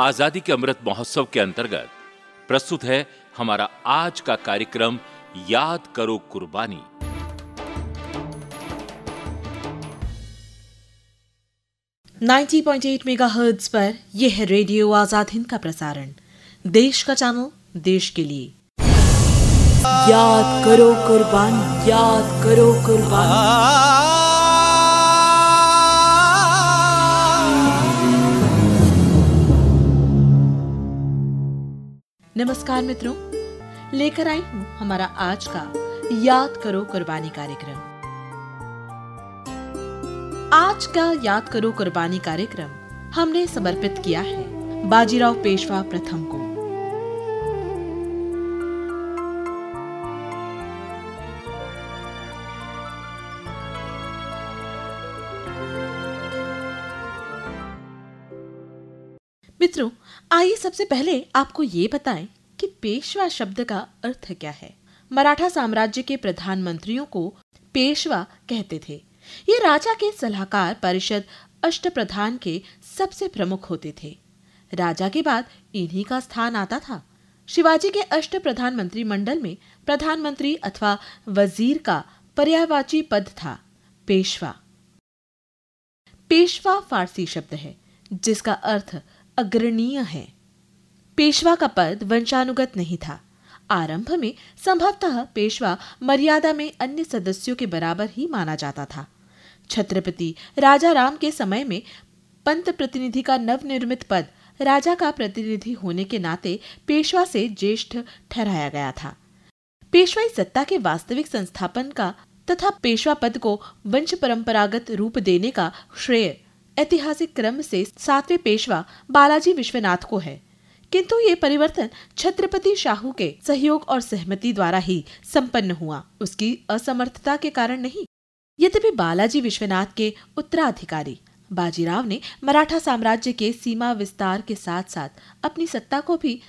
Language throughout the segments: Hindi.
आज़ादी के अमृत महोत्सव के अंतर्गत प्रस्तुत है हमारा आज का कार्यक्रम याद करो कुर्बानी। नाइन्टी पॉइंट एट मेगा पर यह है रेडियो आज़ाद हिंद का प्रसारण। देश का चैनल देश के लिए। याद करो कुर्बानी याद करो कुर्बानी। नमस्कार मित्रों, लेकर आई हूँ हमारा आज का याद करो कुर्बानी कार्यक्रम। आज का याद करो कुर्बानी कार्यक्रम हमने समर्पित किया है बाजीराव पेशवा प्रथम को। मित्रों आइए सबसे पहले आपको ये बताएँ कि पेशवा शब्द का अर्थ क्या है। मराठा साम्राज्य के प्रधानमंत्रियों को पेशवा कहते थे। ये राजा के सलाहकार परिषद अष्ट प्रधान के सबसे प्रमुख होते थे। राजा के बाद इन्हीं का स्थान आता था। शिवाजी के अष्ट प्रधानमंत्री मंडल में प्रधानमंत्री अथवा वज़ीर का पर्यायवाची पद था, पेशवा। पेशवा फारसी शब्द है, जिसका अर्थ अग्रणीय है। पेशवा का पद वंशानुगत नहीं था। आरंभ में संभवतः पेशवा मर्यादा में अन्य सदस्यों के बराबर ही माना जाता था। छत्रपति राजा राम के समय में पंत प्रतिनिधि का नवनिर्मित पद राजा का प्रतिनिधि होने के नाते पेशवा से ज्येष्ठ ठहराया गया था। पेशवाई सत्ता के वास्तविक संस्थापन का तथा पेशवा पद को वंश परंपरागत रूप देने का श्रेय ऐतिहासिक क्रम से सातवें पेशवा बालाजी विश्वनाथ को है। किंतु ये परिवर्तन छत्रपति शाहू के सहयोग और सहमति द्वारा ही संपन्न हुआ। उसकी असमर्थता के कारण नहीं, यद्यपि बालाजी विश्वनाथ के उत्तराधिकारी। बाजीराव ने मराठा साम्राज्य के सीमा विस्तार के साथ साथ अपनी सत्ता को भी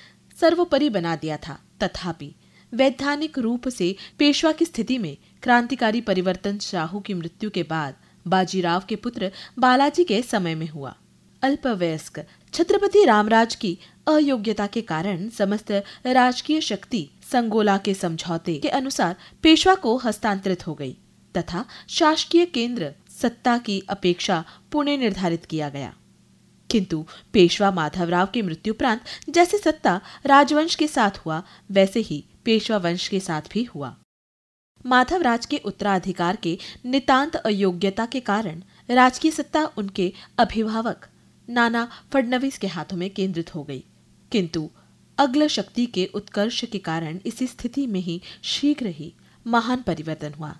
सर्वोपरि बना दिया था। तथापि, वैधानिक रूप से पेशवा की स्थिति में क्रांतिकारी परिवर्तन शाहू की मृत्यु के बाद बाजीराव के पुत्र बालाजी के समय में हुआ। अल्पवयस्क, छत्रपति रामराज की अयोग्यता के कारण समस्त राजकीय शक्ति संगोला के समझौते के अनुसार पेशवा को हस्तांतरित हो गई तथा शासकीय केंद्र सत्ता की अपेक्षा पुणे निर्धारित किया गया। किंतु पेशवा माधवराव की मृत्युपरांत जैसे सत्ता राजवंश के साथ हुआ, वैसे ही पेशवा वंश के साथ भी हुआ। माधवराज के उत्तराधिकार के नितांत अयोग्यता के कारण राजकीय सत्ता उनके अभिभावक नाना फडनवीस के हाथों में केंद्रित हो गई। किंतु अग्ल शक्ति के उत्कर्ष के कारण इसी स्थिति में ही शीघ्र ही महान परिवर्तन हुआ।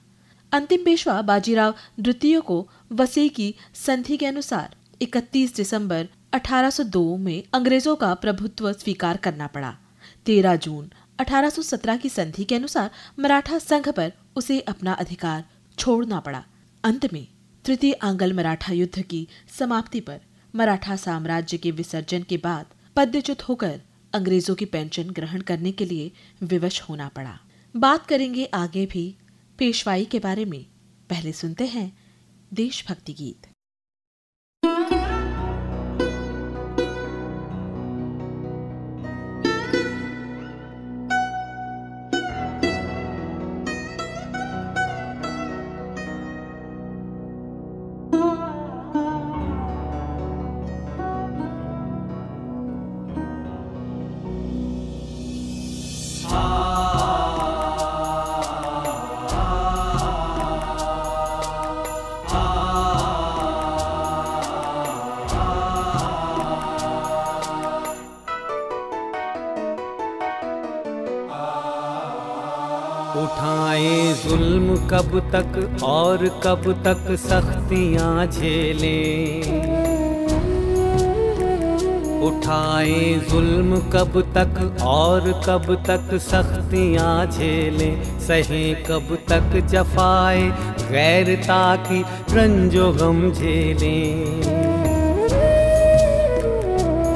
अंतिम पेशवा बाजीराव द्वितीय को वसी की संधि के अनुसार 31 दिसंबर 1802 में अंग्रेज़ों का प्रभुत्व स्वीकार करना पड़ा। 13 जून 1817 की संधि के अनुसार मराठा संघ पर उसे अपना अधिकार छोड़ना पड़ा। अंत में तृतीय आंगल मराठा युद्ध की समाप्ति पर मराठा साम्राज्य के विसर्जन के बाद पद्यच्युत होकर अंग्रेज़ों की पेंशन ग्रहण करने के लिए विवश होना पड़ा। बात करेंगे आगे भी पेशवाई के बारे में। पहले सुनते हैं देशभक्ति गीत। कब तक और कब तक सख्तियाँ झेलें? उठाए जुल्म कब तक और कब तक सख्तियाँ झेलें? सहे कब तक जफाए गैरता की रंजो गम झेलें?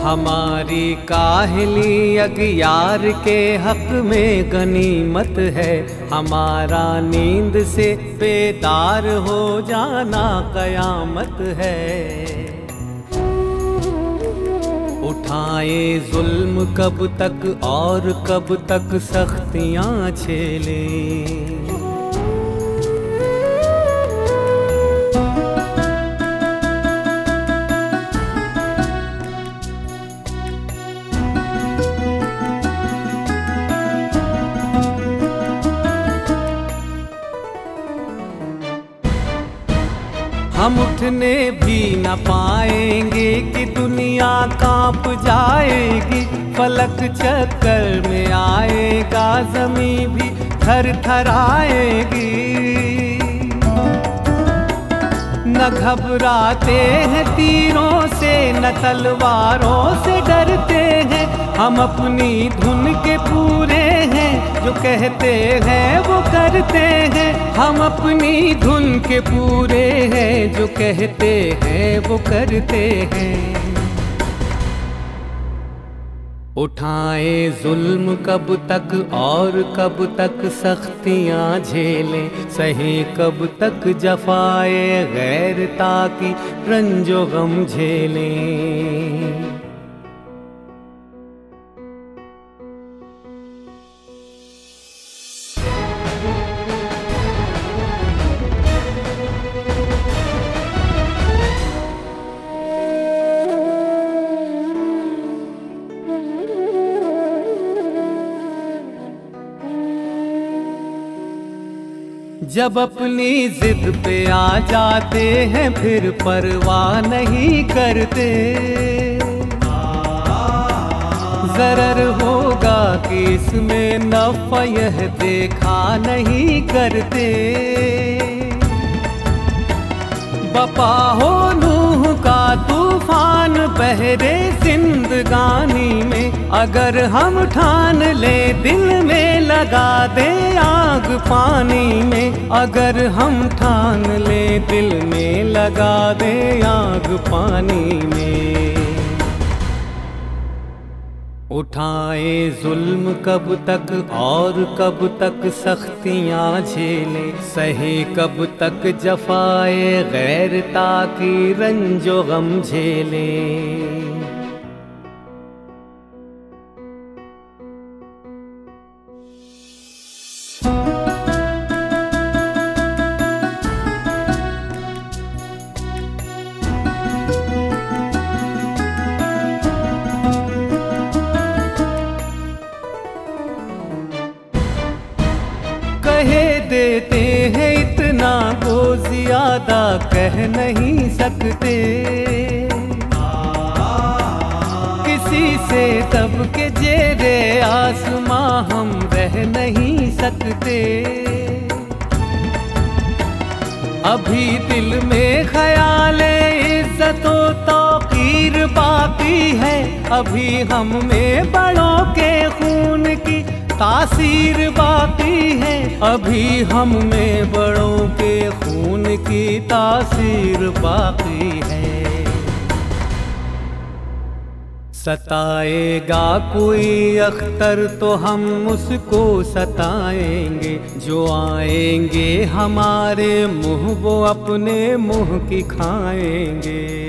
हमारी काहली अगियार के हक में गनीमत है। हमारा नींद से बेदार हो जाना कयामत है। उठाए जुल्म कब तक और कब तक सख्तियाँ झेले हम उठने भी न पाएँगे कि दुनिया काँप जाएगी। पलक चक्कर में आएगा जमी भी थर थर आएगी न घबराते हैं तीरों से, न तलवारों से डरते हैं। हम अपनी धुन के पूरे हैं, जो कहते हैं वो करते हैं। हम अपनी धुन के पूरे हैं, जो कहते हैं वो करते हैं। उठाए जुल्म कब तक और कब तक सख्तियाँ झेले। सहे कब तक जफाए गैरता की रंजो गम झेले। जब अपनी जिद पे आ जाते हैं, फिर परवाह नहीं करते। जरर होगा कि इसमें नफा यह देखा नहीं करते। बपा हो नूह का तूफ़ान बहरे जिंदगानी में, अगर हम ठान ले दिल में लगा दे आग पानी में, अगर हम ठान ले दिल में लगा दे आग पानी में। उठाए जुल्म कब तक और कब तक सख्तियाँ झेले। सहे कब तक जफाए गैर ताकि रंजो गम झेले। ज़्यादा कह नहीं सकते। किसी से दब के जेरे आसमां हम रह नहीं सकते। अभी दिल में ख्याल इज्जतो तौकीर बाकी है। अभी हम में बड़ों के खून की तासीर बाकी है। अभी हम में बड़ों के खून की तासीर बाकी है। सताएगा कोई अख्तर तो हम उसको सताएँगे। जो आएँगे हमारे मुँह, वो अपने मुँह की खाएँगे।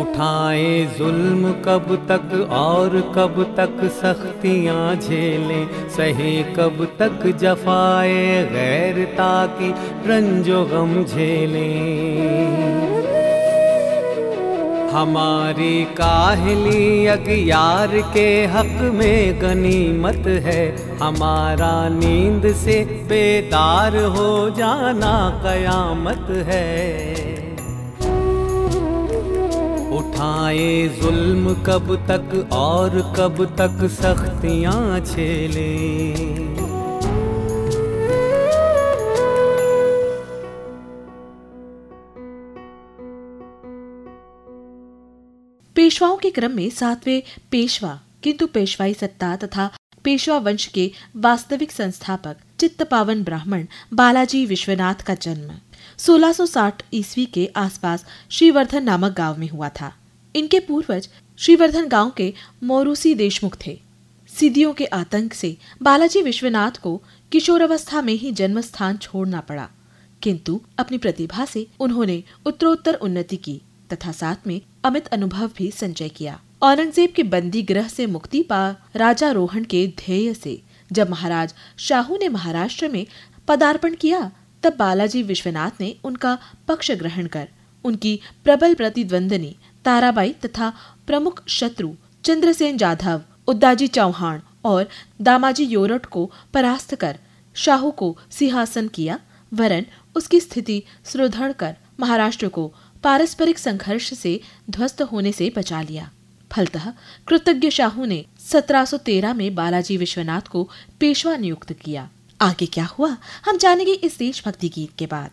उठाए जुल्म कब तक और कब तक सख्तियाँ झेले। सहे कब तक जफाए गैर ताकि रंजो गम झेले। हमारी काहली अगियार के हक में गनीमत है। हमारा नींद से बेदार हो जाना कयामत है। उठाए जुल्म कब तक और कब तक सख्तियाँ झेले पेशवाओं के क्रम में सातवें पेशवा, किंतु पेशवाई सत्ता तथा पेशवा वंश के वास्तविक संस्थापक चित्त पावन ब्राह्मण, बालाजी विश्वनाथ का जन्म। 1660 ईस्वी के आसपास श्रीवर्धन नामक गाँव में हुआ था। इनके पूर्वज श्रीवर्धन गाँव के मोरूसी देशमुख थे। सिद्धियों के आतंक से बालाजी विश्वनाथ को किशोरावस्था में ही जन्म स्थान छोड़ना पड़ा। किंतु अपनी प्रतिभा से उन्होंने उत्तरोत्तर उन्नति की, तथा साथ में अमित अनुभव भी संचय किया। औरंगज़ेब के बंदी ग्रह से मुक्ति पा राजा रोहन के ध्येय से जब महाराज शाहू ने महाराष्ट्र में पदार्पण किया, तब बालाजी विश्वनाथ ने उनका पक्ष ग्रहण कर, उनकी प्रबल प्रतिद्वंदनी ताराबाई तथा प्रमुख शत्रु चंद्रसेन जाधव, उद्दाजी चौहान और दामाजी योरट को परास्त कर शाहू को सिंहासन किया। वरन उसकी स्थिति सुदृढ़ कर महाराष्ट्र को पारस्परिक संघर्ष से ध्वस्त होने से बचा लिया। फलतः कृतज्ञ शाहू ने 1713 में बालाजी विश्वनाथ को पेशवा नियुक्त किया। आगे क्या हुआ? हम जानेंगे इस देशभक्ति गीत के बाद।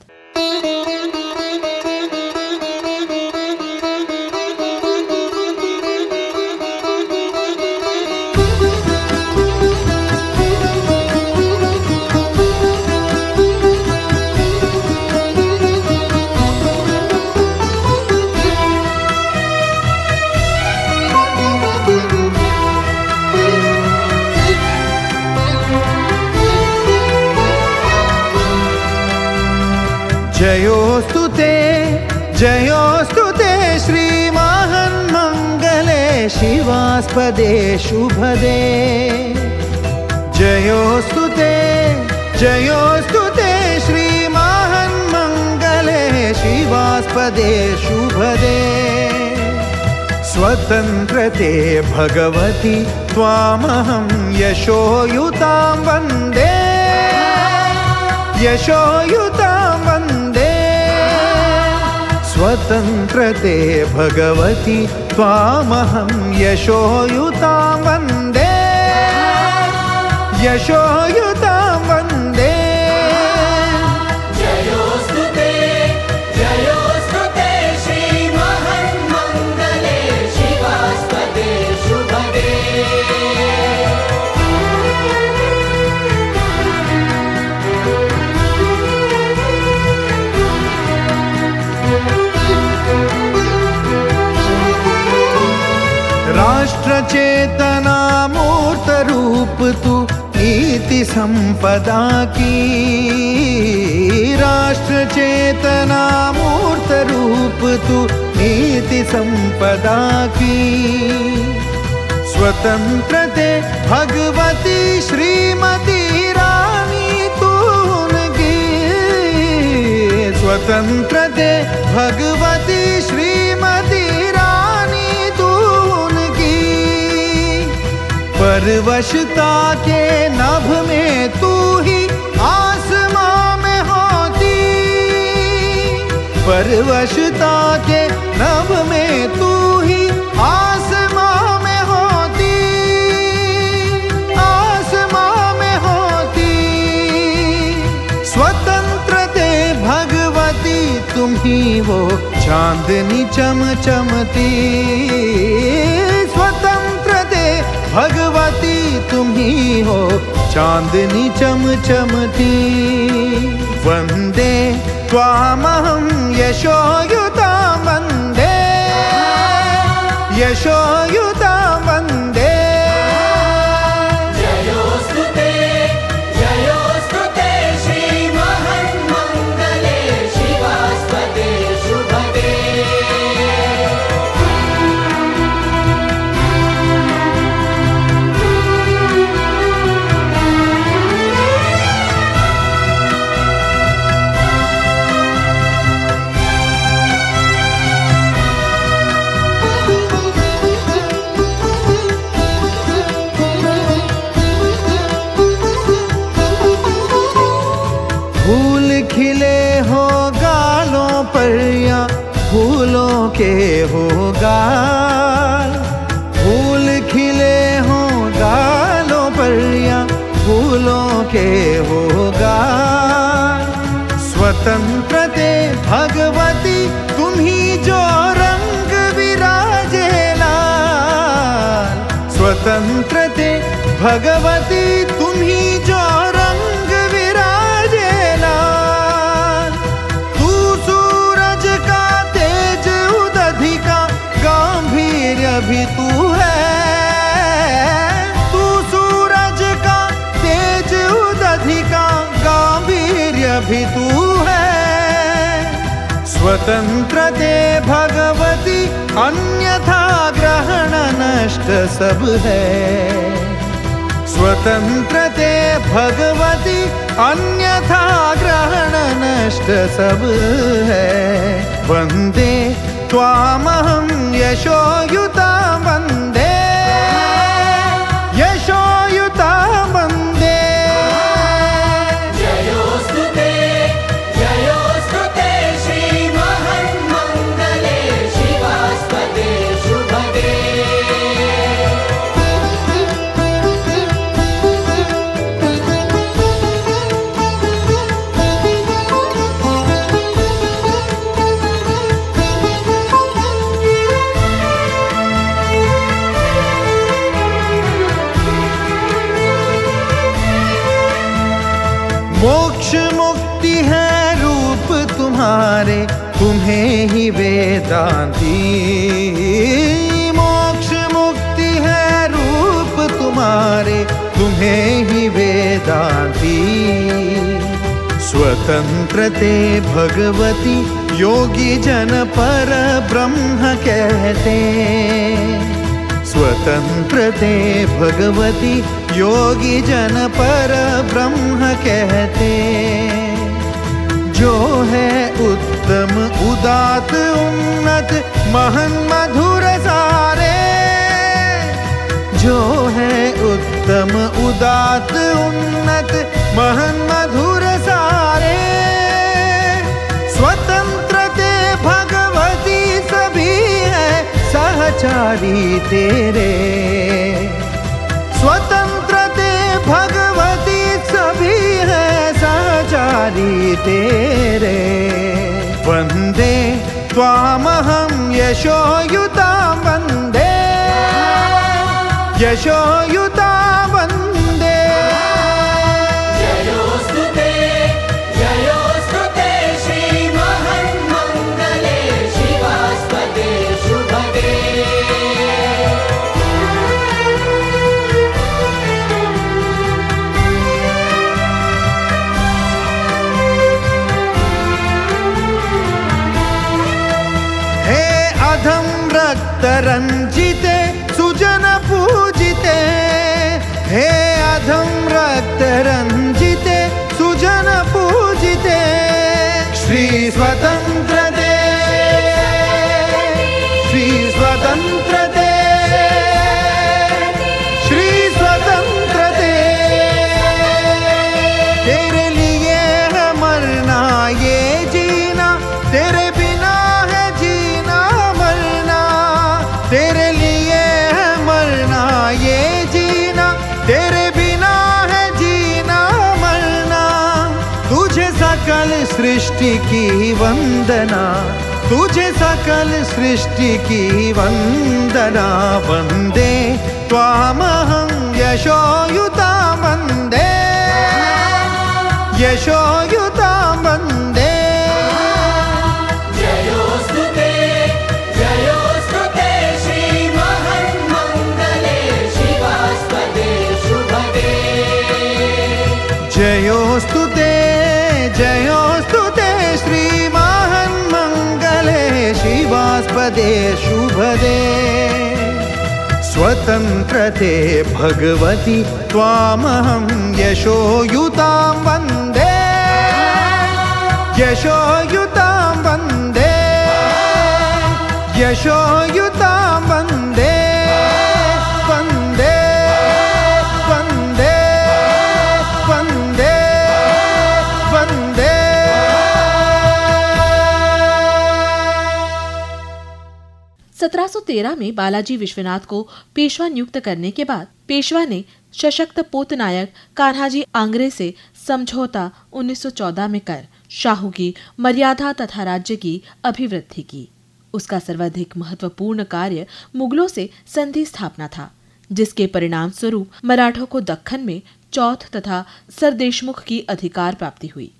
शिवास्पदे शुभदे। जयोस्तु ते जयोस्तु ते श्रीमहन्मङ्गले शिवास्पदे शुभदे। स्वतन्त्रते भगवति त्वामहं यशोयुतां वन्दे। यशोयुतां वन्दे। स्वतन्त्रते भगवति त्वामहं यशोयुतां वन्दे। यशोयुतां मूर्तरूप तू नीति संपदा की राष्ट्रचेतना मूर्तरूप तू नीति संपदा की स्वतंत्रते भगवती श्रीमती रानी तून की स्वतंत्रते भगवती परवशता के नभ में तू ही आसमां में होती। परवशता के नभ में तू ही आसमां में होती। आसमां में होती। स्वतंत्र दे भगवती, तुम ही वो चांदनी चम चमती भगवती तुम्ही हो चांदनी चमचमती। वन्दे त्वामहं यशोयुता वन्दे यशोयु भगवती, तुम ही जो रंग विराजे तू सूरज का तेज उदधि का गांधीर्य भी तू है। तू सूरज का तेज उदधि का गांधीर्य भी तू है। स्वतंत्र दे भगवती, अन्यथा ग्रहण नष्ट सब है। स्वतंत्र ते भगवती अन्यथा ग्रहण नष्ट सब है। वंदे त्वामहं यशोयुता वंदे तुम्हें ही वेदांती। मोक्ष मुक्ति है रूप तुम्हारे, तुम्हें ही वेदांती। स्वतंत्र ते भगवती, योगी जन पर ब्रह्म कहते। स्वतंत्र ते भगवती, योगी जन पर ब्रह्म कहते। जो है उत्तम उदात उन्नत महन मधुर सारे। जो है उत्तम उदात उन्नत महन मधुर सारे। स्वतंत्र ते भगवती सभी है, सहचारी तेरे। स्वतंत्र ते भगवती सभी है, सहचारी तेरे। वन्दे त्वामहं यशोयुता वन्दे। यशोयुता तुझे सकल सृष्टि की वंदना वंदे त्वामहं यशोयुता वंदे यशोयुता शिवास्पदे शुभदे। स्वतन्त्र ते भगवति त्वामहं यशोयुतां वन्दे। यशोयुतां वन्दे। यशोयुतां वन्दे 1713 में बालाजी विश्वनाथ को पेशवा नियुक्त करने के बाद पेशवा ने सशक्त पोत नायक कान्हाजी आंग्रे से समझौता 1914 में कर शाहू की मर्यादा तथा राज्य की अभिवृद्धि की। उसका सर्वाधिक महत्वपूर्ण कार्य मुगलों से संधि स्थापना था, जिसके परिणाम स्वरूप मराठों को दक्षिण में चौथ तथा सरदेशमुख की अधिकार प्राप्ति हुई।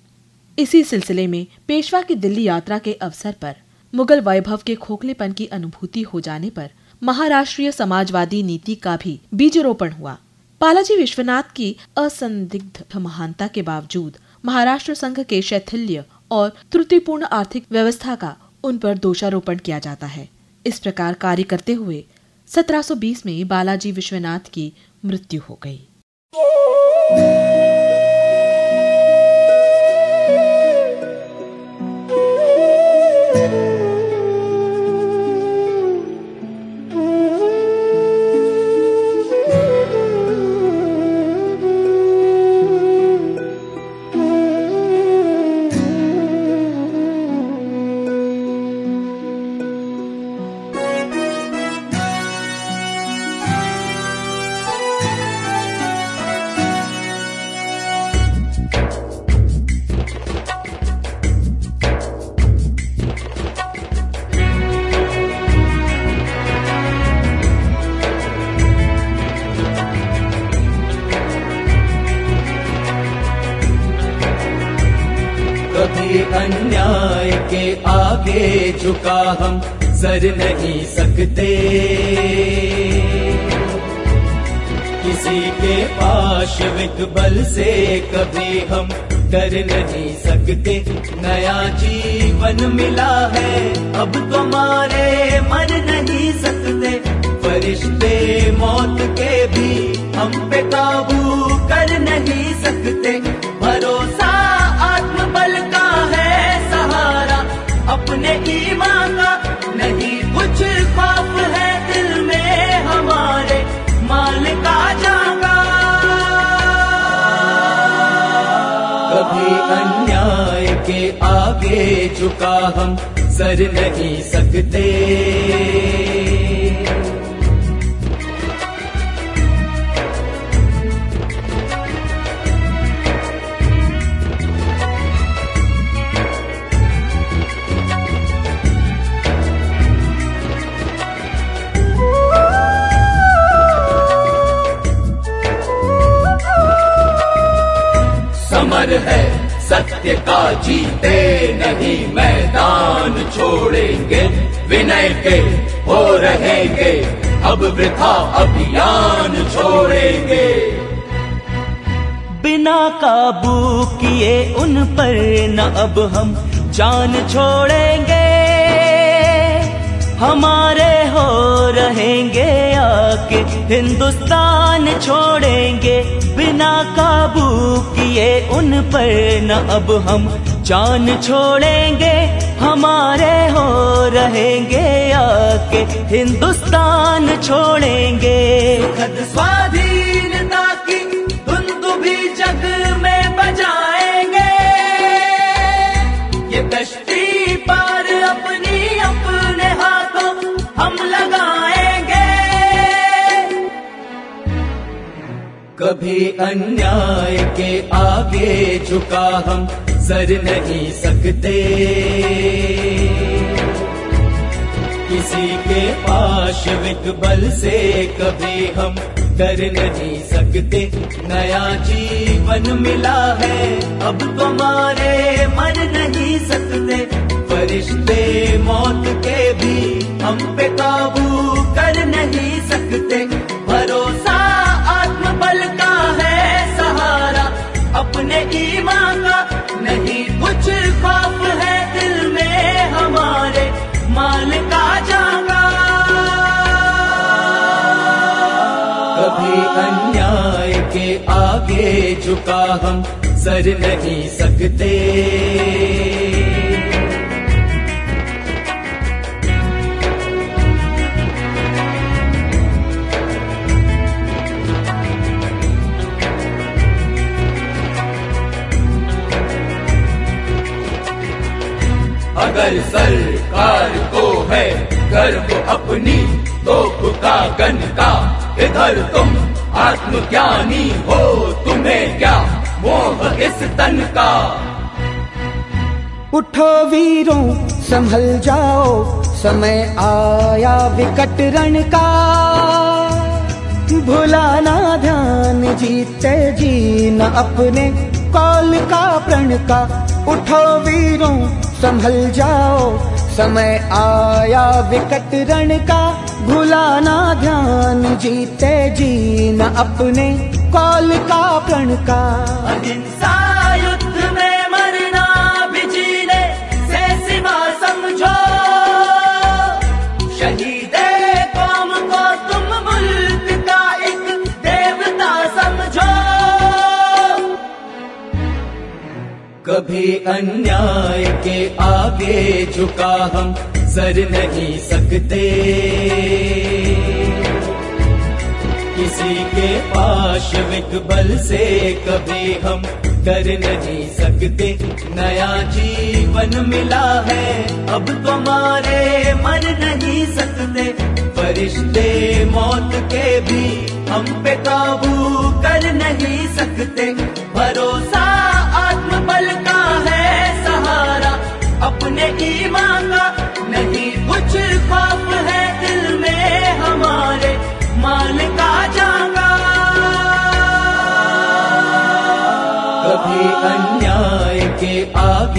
इसी सिलसिले में पेशवा की दिल्ली यात्रा के अवसर पर मुगल वैभव के खोखलेपन की अनुभूति हो जाने पर महाराष्ट्रीय समाजवादी नीति का भी बीजरोपण हुआ। बालाजी विश्वनाथ की असंदिग्ध महानता के बावजूद महाराष्ट्र संघ के शैथिल्य और त्रुटिपूर्ण आर्थिक व्यवस्था का उन पर दोषारोपण किया जाता है। इस प्रकार कार्य करते हुए 1720 में बालाजी विश्वनाथ की मृत्यु हो गई। अन्याय सर नहीं झुका हम सर नहीं सकते। समर है सत्य का जीते नहीं मैदान छोड़ेंगे। विनय के हो रहेंगे। अब वृथा अभियान छोड़ेंगे। बिना काबू किए उन पर न अब हम जान छोड़ेंगे। हमारे हो रहेंगे आके हिंदुस्तान छोड़ेंगे। बिना काबू किए उन पर न अब हम जान छोड़ेंगे, हमारे हो रहेंगे आके। हिंदुस्तान छोड़ेंगे। खद स्वाधीनता की धुन भी जग में बजाएँगे। ये कश्ती पार अपनी अपने हाथों हम लगाएँगे। कभी अन्याय के आगे झुका हम सर नहीं सकते। किसी के पाशविक बल से कभी हम कर नहीं सकते। नया जीवन मिला है, अब तुम्हारे मन नहीं सकते। फरिश्ते मौत के भी हम पे काबू कर नहीं सकते। झुका हम, सर नहीं सकते। अगर सरकार को है गर्व अपनी तोप का गन का, इधर तुम आत्मज्ञानी हो। तुम्हें क्या मोह इस तन का। उठो वीरों, संभल जाओ, समय आया विकट रण का। भुला भुलाना ध्यान जीते जीना अपने कौल का प्रण का। उठो वीरों, संभल जाओ, समय आया विकट रण का। भुलाना ध्यान जीते जीना अपने कौल का प्रण का अहिंसा युद्ध में मरना भी जीने से सिवा समझो। शहीद कौम को तुम मुल्क का एक देवता समझो। कभी अन्याय के आगे झुका हम, सर नहीं सकते। किसी के पाशविक बल से कभी हम कर नहीं सकते। नया जीवन मिला है, अब तुम्हारे मर नहीं सकते। फरिश्ते मौत के भी हम पे काबू कर नहीं सकते। भरोसा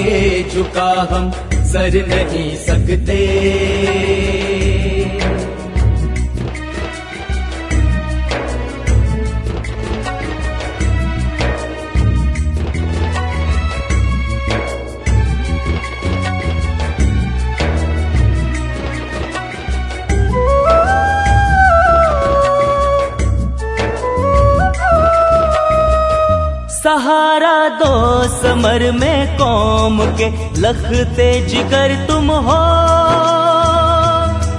आगे झुका हम सर नहीं सकते। सहारा दो समर में कौम के लखते जिगर तुम हो।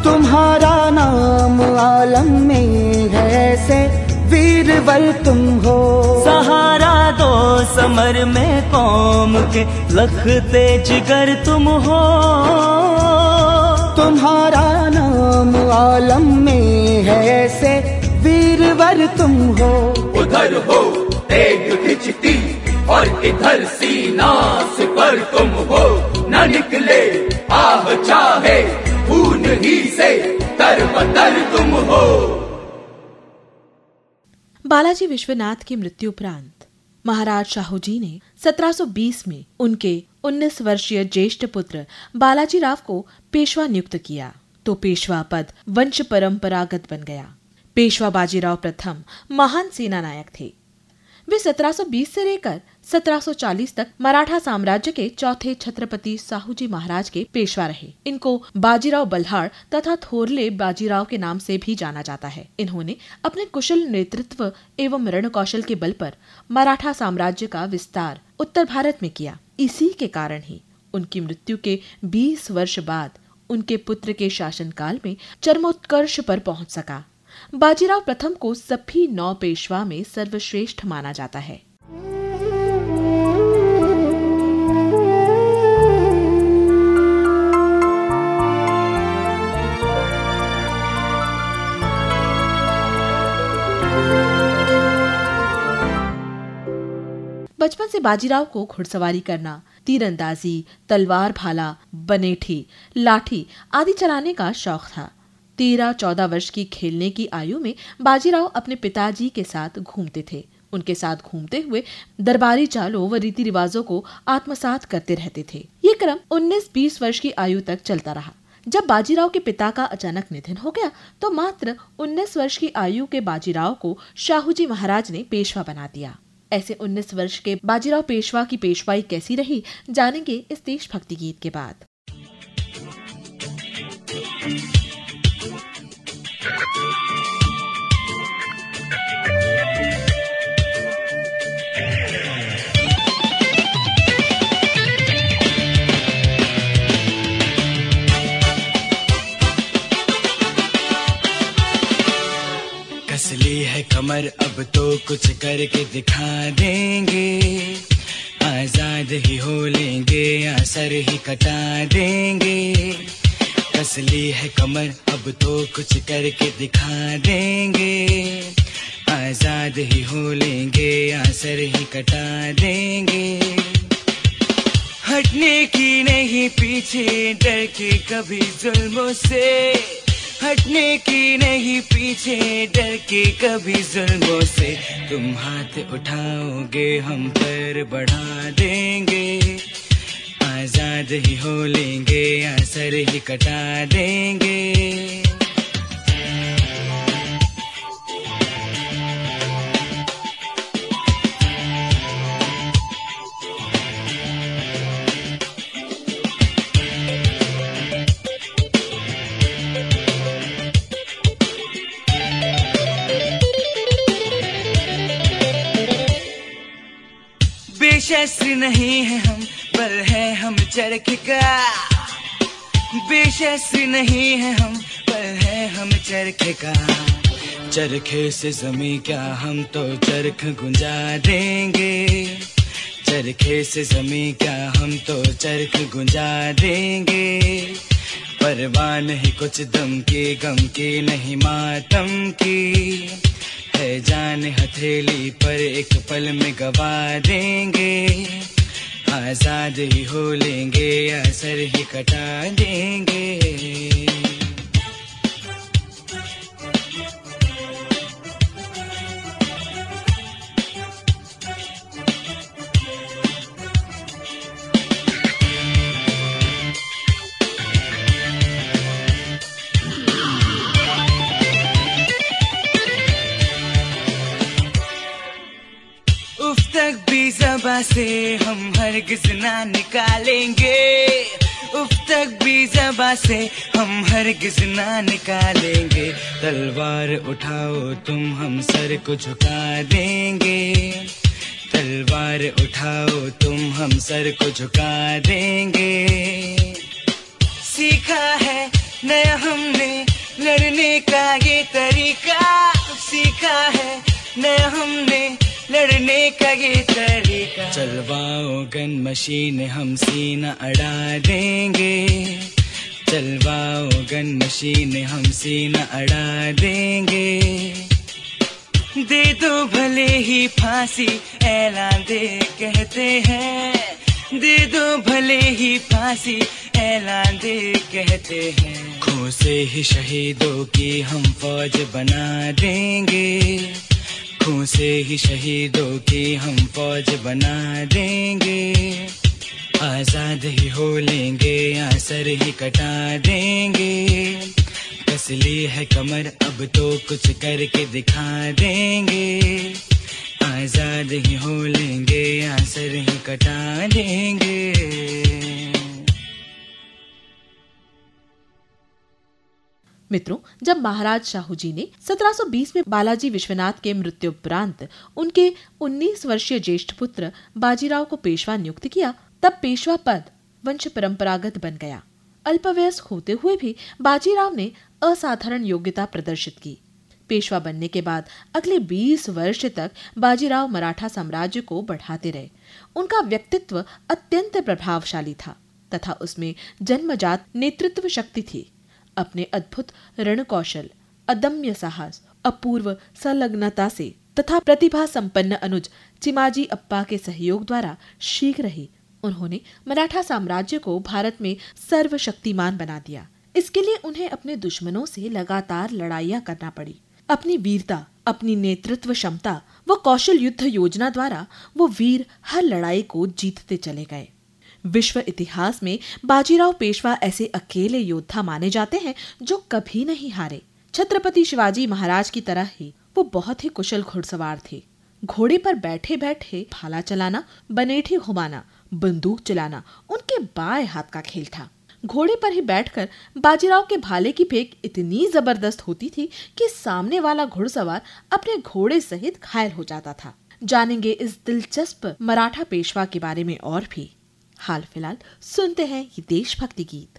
तुम्हारा नाम आलम में है से वीरवर तुम हो। सहारा दो समर में कौम के लखते जिगर तुम हो। तुम्हारा नाम आलम में है से वीरवर तुम हो। उधर हो तेग खिंचती और इधर सीना सिपर तुम हो न निकले। आह, चाहे खून ही से तर बतर तुम हो। बालाजी विश्वनाथ की मृत्यु उपरांत महाराज शाहू जी ने 1720 में उनके 19 वर्षीय ज्येष्ठ पुत्र बालाजी राव को पेशवा नियुक्त किया। तो पेशवा पद वंश परंपरागत बन गया। पेशवा बाजीराव प्रथम महान सेना नायक थे। वे 1720 से लेकर 1740 तक मराठा साम्राज्य के चौथे छत्रपति साहूजी महाराज के पेशवा रहे। इनको बाजीराव बल्हाड़ तथा थोरले बाजीराव के नाम से भी जाना जाता है। इन्होंने अपने कुशल नेतृत्व एवं रण कौशल के बल पर मराठा साम्राज्य का विस्तार उत्तर भारत में किया। इसी के कारण ही उनकी मृत्यु के 20 वर्ष बाद उनके पुत्र के शासनकाल में चरमोत्कर्ष पर पहुँच सका। बाजीराव प्रथम को सभी नौ पेशवा में सर्वश्रेष्ठ माना जाता है। बचपन से बाजीराव को घुड़सवारी करना, तीरंदाजी, तलवार भाला, बनेठी, लाठी आदि चलाने का शौक था। तेरह चौदह वर्ष की खेलने की आयु में बाजीराव अपने पिताजी के साथ घूमते थे। उनके साथ घूमते हुए दरबारी चालों व रीति रिवाजों को आत्मसात करते रहते थे। ये क्रम 19-20 वर्ष की आयु तक चलता रहा। जब बाजीराव के पिता का अचानक निधन हो गया तो मात्र 19 वर्ष की आयु के बाजीराव को शाहूजी महाराज ने पेशवा बना दिया। ऐसे 19 वर्ष के बाजीराव पेशवा की पेशवाई कैसी रही, जानेंगे इस देशभक्ति गीत के बाद। कमर अब तो कुछ करके दिखा देंगे। आज़ाद ही हो लेंगे या सर ही कटा देंगे। कसली है कमर अब तो कुछ करके दिखा देंगे। आज़ाद ही हो लेंगे या सर ही कटा देंगे। हटने की नहीं, पीछे डर के कभी जुल्मों से हटने की नहीं, पीछे डर के कभी जुल्मों से। तुम हाथ उठाओगे, हम पर बढ़ा देंगे। आज़ाद ही हो लेंगे, आसर ही कटा देंगे। बेशस्त्र नहीं है हम, पर है हम चरख का। बेश बेशस नहीं है हम, पर है हम चरख का। चरखे से जमी क्या हम तो चरख गुंजा देंगे। चरखे से जमी क्या हम तो चरख गुंजा देंगे। परवाह नहीं कुछ दम की, गम की, नहीं मातम की। है, जान हथेली पर एक पल में गवा देंगे। आज़ाद ही हो लेंगे या सर ही कटा देंगे। भी से हम हरगिज ना निकालेंगे। उफ, तक भी जबा से हम हरगिज ना निकालेंगे। तलवार उठाओ, तुम हम सर को झुका देंगे। तलवार उठाओ, तुम हम सर को झुका देंगे। सीखा है नया हमने लड़ने का ये तरीका। सीखा है नया हमने लड़ने का ये तरीका। चलवाओ गन मशीन हम सीना अड़ा देंगे। चलवाओ गन मशीन हम सीना अड़ा देंगे। दे दो भले ही फांसी ऐलान दे कहते हैं। दे दो भले ही फांसी ऐलान दे कहते हैं। खो से ही शहीदों की हम फौज बना देंगे। खून से ही शहीदों की हम फौज बना देंगे। आज़ाद ही हो लेंगे या सर ही कटा देंगे। कसली है कमर, अब तो कुछ करके दिखा देंगे। आज़ाद ही हो लेंगे या सर ही कटा देंगे। मित्रों, जब महाराज शाहू जी ने 1720 में बालाजी विश्वनाथ के मृत्यु उपरांत उनके 19 वर्षीय ज्येष्ठ पुत्र बाजीराव को पेशवा नियुक्त किया, तब पेशवा पद वंश परंपरागत बन गया। अल्पवयस्क होते हुए भी बाजीराव ने असाधारण योग्यता प्रदर्शित की। पेशवा बनने के बाद अगले 20 वर्ष तक बाजीराव मराठा साम्राज्य को बढ़ाते रहे। उनका व्यक्तित्व अत्यंत प्रभावशाली था तथा उसमें जन्मजात नेतृत्व शक्ति थी। अपने अद्भुत रण कौशल अदम्य साहस, अपूर्व संलग्नता से तथा प्रतिभा संपन्न अनुज चिमाजी अप्पा के सहयोग द्वारा शीघ्र ही उन्होंने मराठा साम्राज्य को भारत में सर्वशक्तिमान बना दिया। इसके लिए उन्हें अपने दुश्मनों से लगातार लड़ाइयाँ करना पड़ी। अपनी वीरता, अपनी नेतृत्व क्षमता, व कौशल युद्ध योजना द्वारा वो वीर हर लड़ाई को जीतते चले गए। विश्व इतिहास में बाजीराव पेशवा ऐसे अकेले योद्धा माने जाते हैं जो कभी नहीं हारे। छत्रपति शिवाजी महाराज की तरह ही वो बहुत ही कुशल घुड़सवार थे। घोड़े पर बैठे बैठे भाला चलाना, बनेठी घुमाना, बंदूक चलाना, उनके बाएँ हाथ का खेल था। घोड़े पर ही बैठकर बाजीराव के भाले की फेंक इतनी ज़बरदस्त होती थी कि सामने वाला घुड़सवार अपने घोड़े सहित घायल हो जाता था। जानेंगे इस दिलचस्प मराठा पेशवा के बारे में और भी। हाल फ़िलहाल सुनते हैं ये देशभक्ति गीत।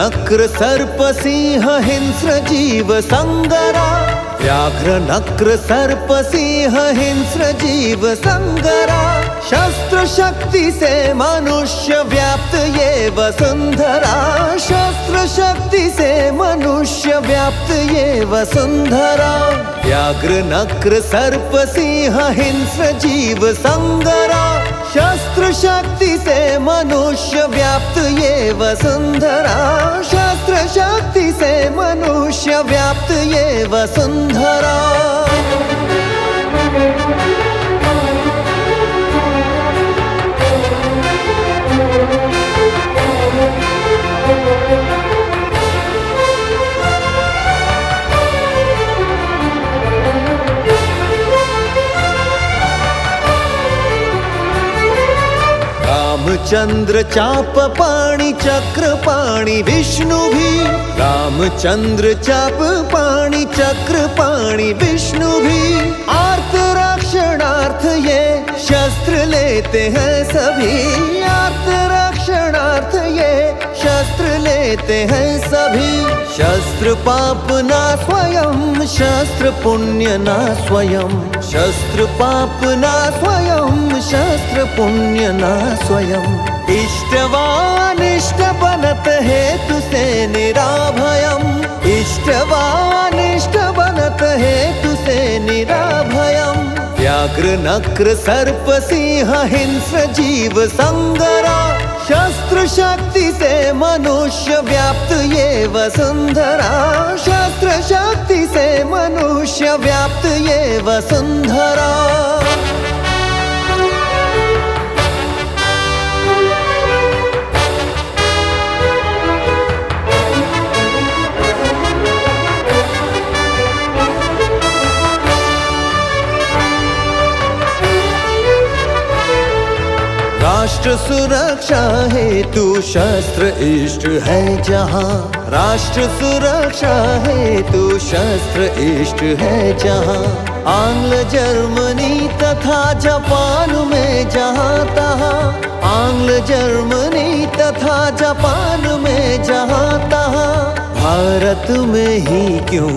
नक्र सर्प सिंह हिंस्र जीव संगरा। व्याघ्र नक्र सर्प सिंह हिंस्र जीव संगरा। शस्त्र शक्ति से मनुष्य व्याप्त ये वसुंधरा। शस्त्र शक्ति से मनुष्य व्याप्त ये वसुंधरा। व्याघ्र नक्र सर्प सिंह हिंस्र जीव संगरा। शस्त्र शक्ति से मनुष्य व्याप्त ये वसुंधरा शस्त्र शक्ति से मनुष्य व्याप्त ये वसुंधरा रामचंद्र चाप पाणी, चक्र पाणी, विष्णु भी। रामचंद्र चाप पाणी, चक्र पाणी, विष्णु भी। आर्त रक्षणार्थ ये शस्त्र लेते हैं सभी। शस्त्र लेते हैं सभी। शस्त्र पाप ना स्वयं, शस्त्र पुण्य ना स्वयं। शस्त्र पाप ना स्वयं, शस्त्र पुण्य ना स्वयं। इष्टवान इष्ट बनत हेतु से निराभयम इष्टवान इष्ट बनत हेतु से निराभयम व्याघ्र, नक्र, सर्प, सिंह, हिंस्र, जीव, संगरा। शस्त्र शक्ति से मनुष्य व्याप्त ये वसुंधरा। शस्त्र शक्ति से मनुष्य व्याप्त ये वसुंधरा राष्ट्र सुरक्षा हेतु शस्त्र इष्ट है जहाँ। राष्ट्र सुरक्षा हेतु शस्त्र इष्ट है जहाँ। आंग्ल, जर्मनी तथा जापान में जहाँ तहाँ। आंग्ल, जर्मनी तथा जापान में जहाँ तहाँ। भारत में ही क्यों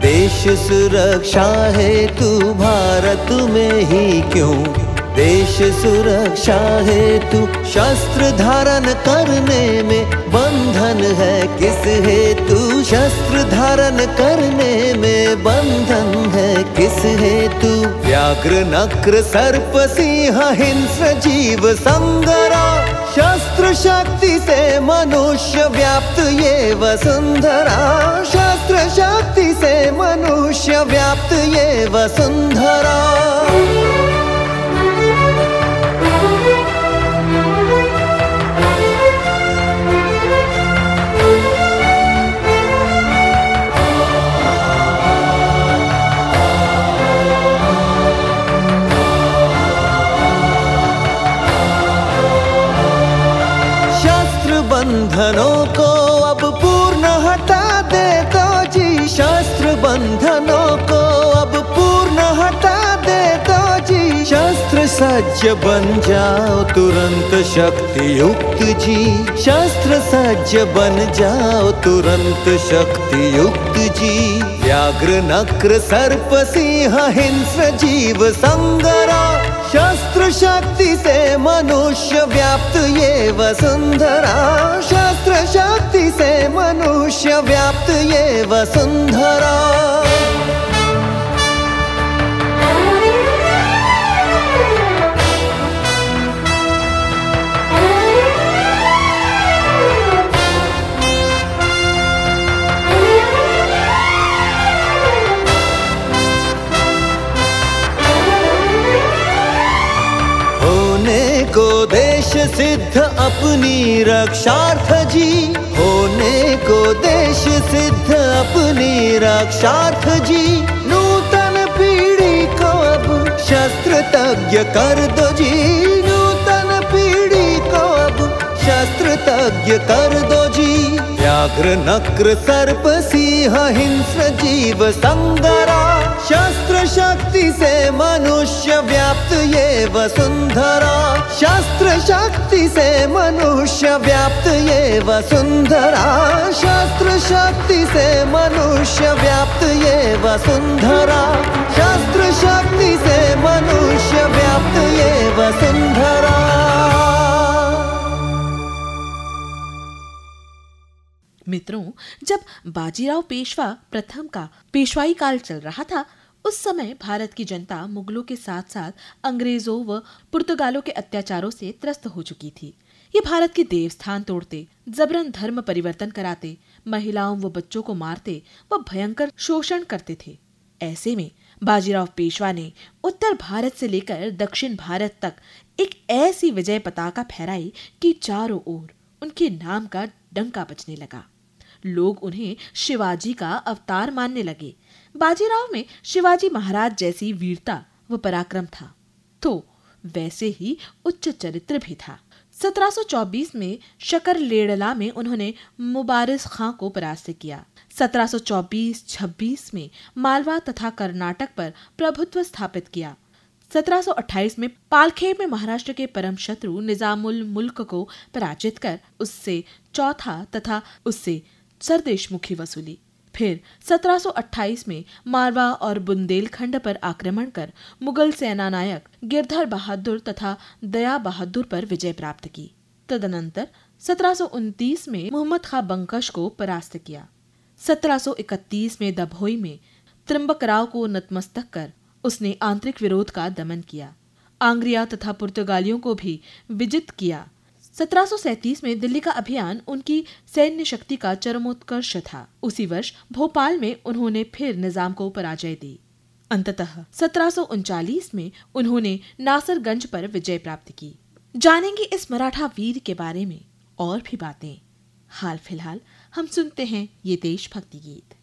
देश सुरक्षा हेतु? भारत में ही क्यों देश सुरक्षा हेतु शस्त्र धारण करने में बंधन है। किस हेतु शस्त्र धारण करने में बंधन है? किस हेतु? व्याघ्र, नक्र, सर्प, सिंह, हिंस्र, जीव, संगरा। शस्त्र शक्ति से मनुष्य व्याप्त ये वसुंधरा। शस्त्र शक्ति से मनुष्य व्याप्त ये वसुंधरा। सज्ज बन जाओ, तुरंत शक्ति युक्त जी। शस्त्र सज्ज बन जाओ, तुरंत शक्ति युक्त जी। व्याघ्र, नक्र, सर्प, सिंह, हिंस्र, जीव, संगरा। शस्त्र शक्ति से मनुष्य व्याप्त ये वसुंधरा। शस्त्र शक्ति से मनुष्य व्याप्त ये वसुंधरा। सिद्ध अपनी रक्षार्थ जी। होने को देश सिद्ध अपनी रक्षार्थ जी। नूतन पीढ़ी को अब शस्त्र तज्ञ कर दो जी। नूतन पीढ़ी को अब शस्त्र तज्ञ कर दो जी। व्याघ्र, नक्र, सर्प, सिंह, हिंस्र, जीव शक्ति से मनुष्य व्याप्त ये वसुंधरा। शस्त्र शक्ति से मनुष्य व्याप्त ये वसुंधरा। शस्त्र शक्ति से मनुष्य व्याप्त ये वसुंधरा। शस्त्र शक्ति से मनुष्य व्याप्त ये वसुंधरा। मित्रों, जब बाजीराव पेशवा प्रथम का पेशवाई काल चल रहा था उस समय भारत की जनता मुगलों के साथ साथ अंग्रेज़ों व पुर्तगालों के अत्याचारों से त्रस्त हो चुकी थी। ये भारत के देवस्थान तोड़ते, जबरन धर्म परिवर्तन कराते, महिलाओं व बच्चों को मारते व भयंकर शोषण करते थे। ऐसे में बाजीराव पेशवा ने उत्तर भारत से लेकर दक्षिण भारत तक एक ऐसी विजय पताका फहराई कि चारों ओर उनके नाम का डंका बजने लगा। लोग उन्हें शिवाजी का अवतार मानने लगे बाजीराव में शिवाजी महाराज जैसी वीरता व पराक्रम था। तो वैसे ही उच्च चरित्र भी था। 1724 में शकर लेडला में उन्होंने मुबारिस खां को परास्त किया। 1724-26 में मालवा तथा कर्नाटक पर प्रभुत्व स्थापित किया। 1728 में पालखेर में महाराष्ट्र के परम शत्रु निजामुल मुल्क को पराजित कर उससे चौथा तथा उससे सरदेशमुखी वसूली। फिर 1728 में मारवा और बुंदेलखंड पर आक्रमण कर मुगल सेना नायक गिरधर बहादुर तथा दया बहादुर पर विजय प्राप्त की। तदनंतर 1729 में मोहम्मद खां बंकश को परास्त किया। 1731 में दभोई में त्रिम्बक राव को नतमस्तक कर उसने आंतरिक विरोध का दमन किया। आंग्रिया तथा पुर्तगालियों को भी विजित किया। 1737 में दिल्ली का अभियान उनकी सैन्य शक्ति का चरमोत्कर्ष था। उसी वर्ष भोपाल में उन्होंने फिर निज़ाम को पराजय दी। अंततः सत्रह में उन्होंने नासरगंज पर विजय प्राप्त की। जानेंगे इस मराठा वीर के बारे में और भी बातें। हाल फ़िलहाल हम सुनते हैं ये देशभक्ति गीत।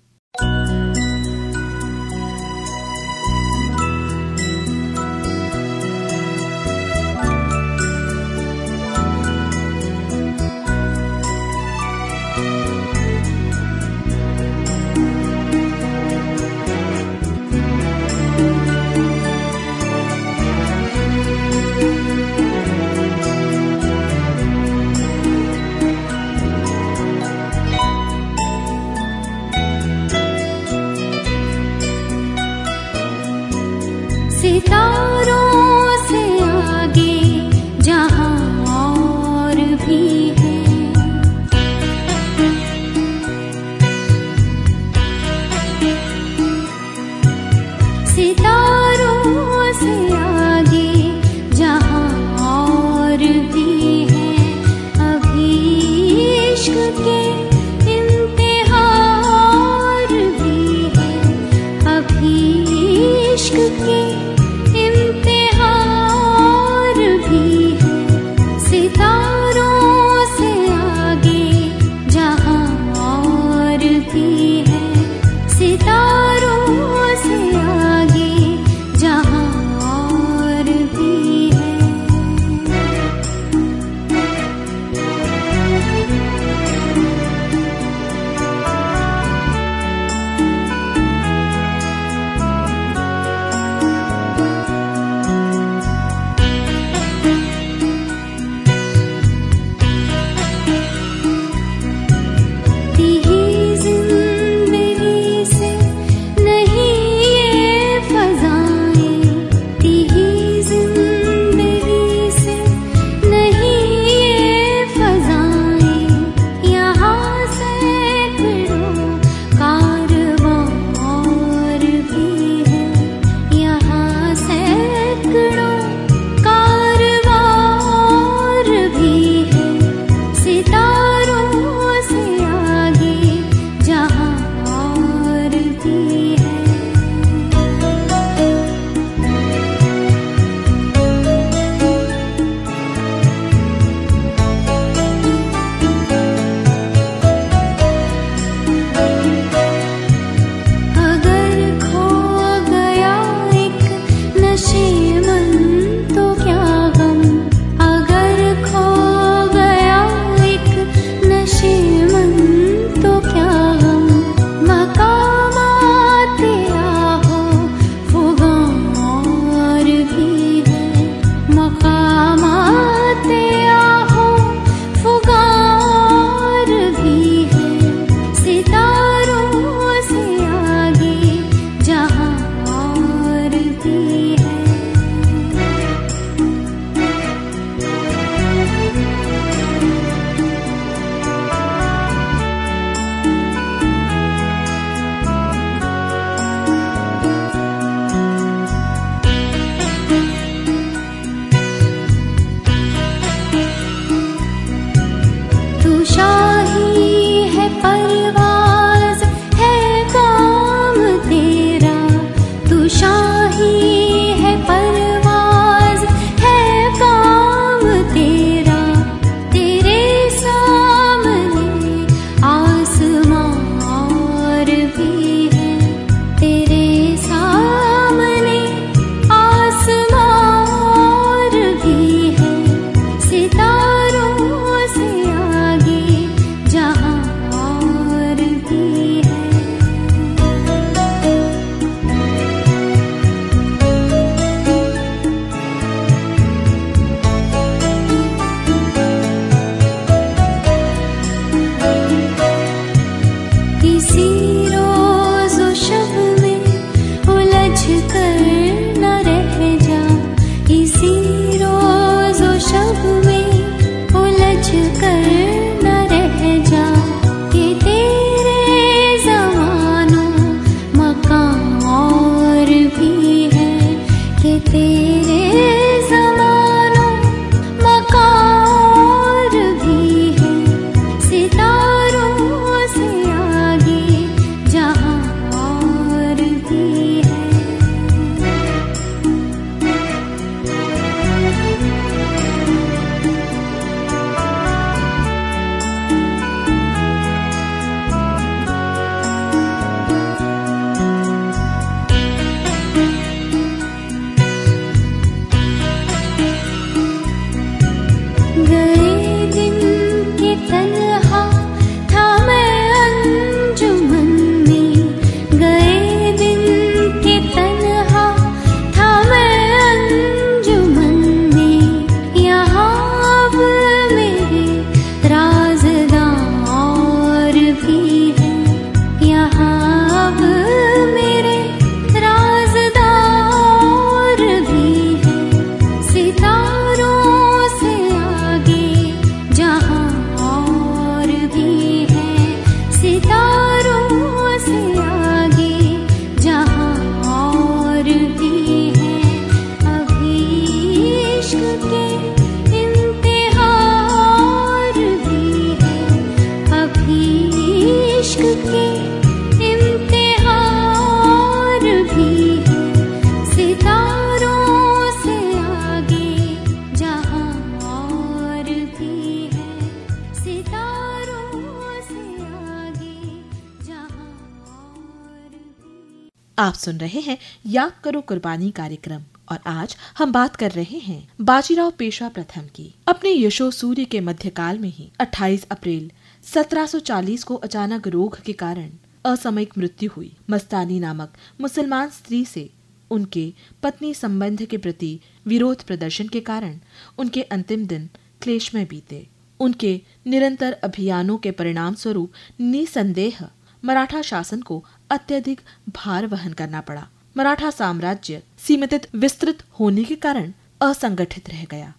करो कुर्बानी कार्यक्रम। और आज हम बात कर रहे हैं बाजीराव पेशवा प्रथम की। अपने यशो सूर्य के मध्यकाल में ही 28 अप्रैल 1740 को अचानक रोग के कारण असामयिक मृत्यु हुई। मस्तानी नामक मुसलमान स्त्री से उनके पत्नी संबंध के प्रति विरोध प्रदर्शन के कारण उनके अंतिम दिन क्लेश में बीते। उनके निरंतर अभियानों के परिणाम स्वरूप निसंदेह मराठा शासन को अत्यधिक भार वहन करना पड़ा। मराठा साम्राज्य सीमित विस्तृत होने के कारण असंगठित रह गया।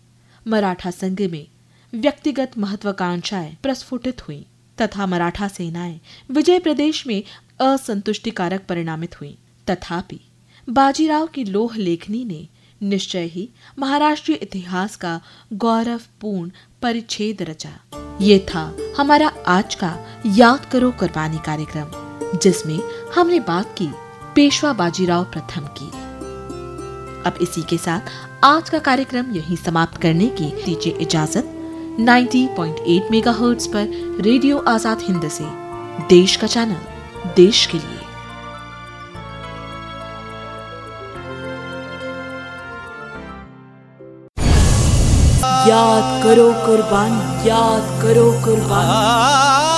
मराठा संघ में व्यक्तिगत महत्वाकांक्षाएँ प्रस्फुटित हुई तथा मराठा सेनाएँ विजय प्रदेश में असंतुष्टिकारक परिणामित हुई। तथापि, बाजीराव की लोह लेखनी ने निश्चय ही महाराष्ट्रीय इतिहास का गौरवपूर्ण परिच्छेद रचा। ये था हमारा आज का याद करो कुर्बानी कार्यक्रम, जिसमें हमने बात की पेशवा बाजीराव प्रथम की। अब इसी के साथ आज का कार्यक्रम यहीं समाप्त करने की दीजिए इजाज़त। 90.8 मेगाहर्ट्ज पर रेडियो आज़ाद हिंद से। देश का चैनल, देश के लिए। याद करो कुर्बानी, याद करो कुर्बानी।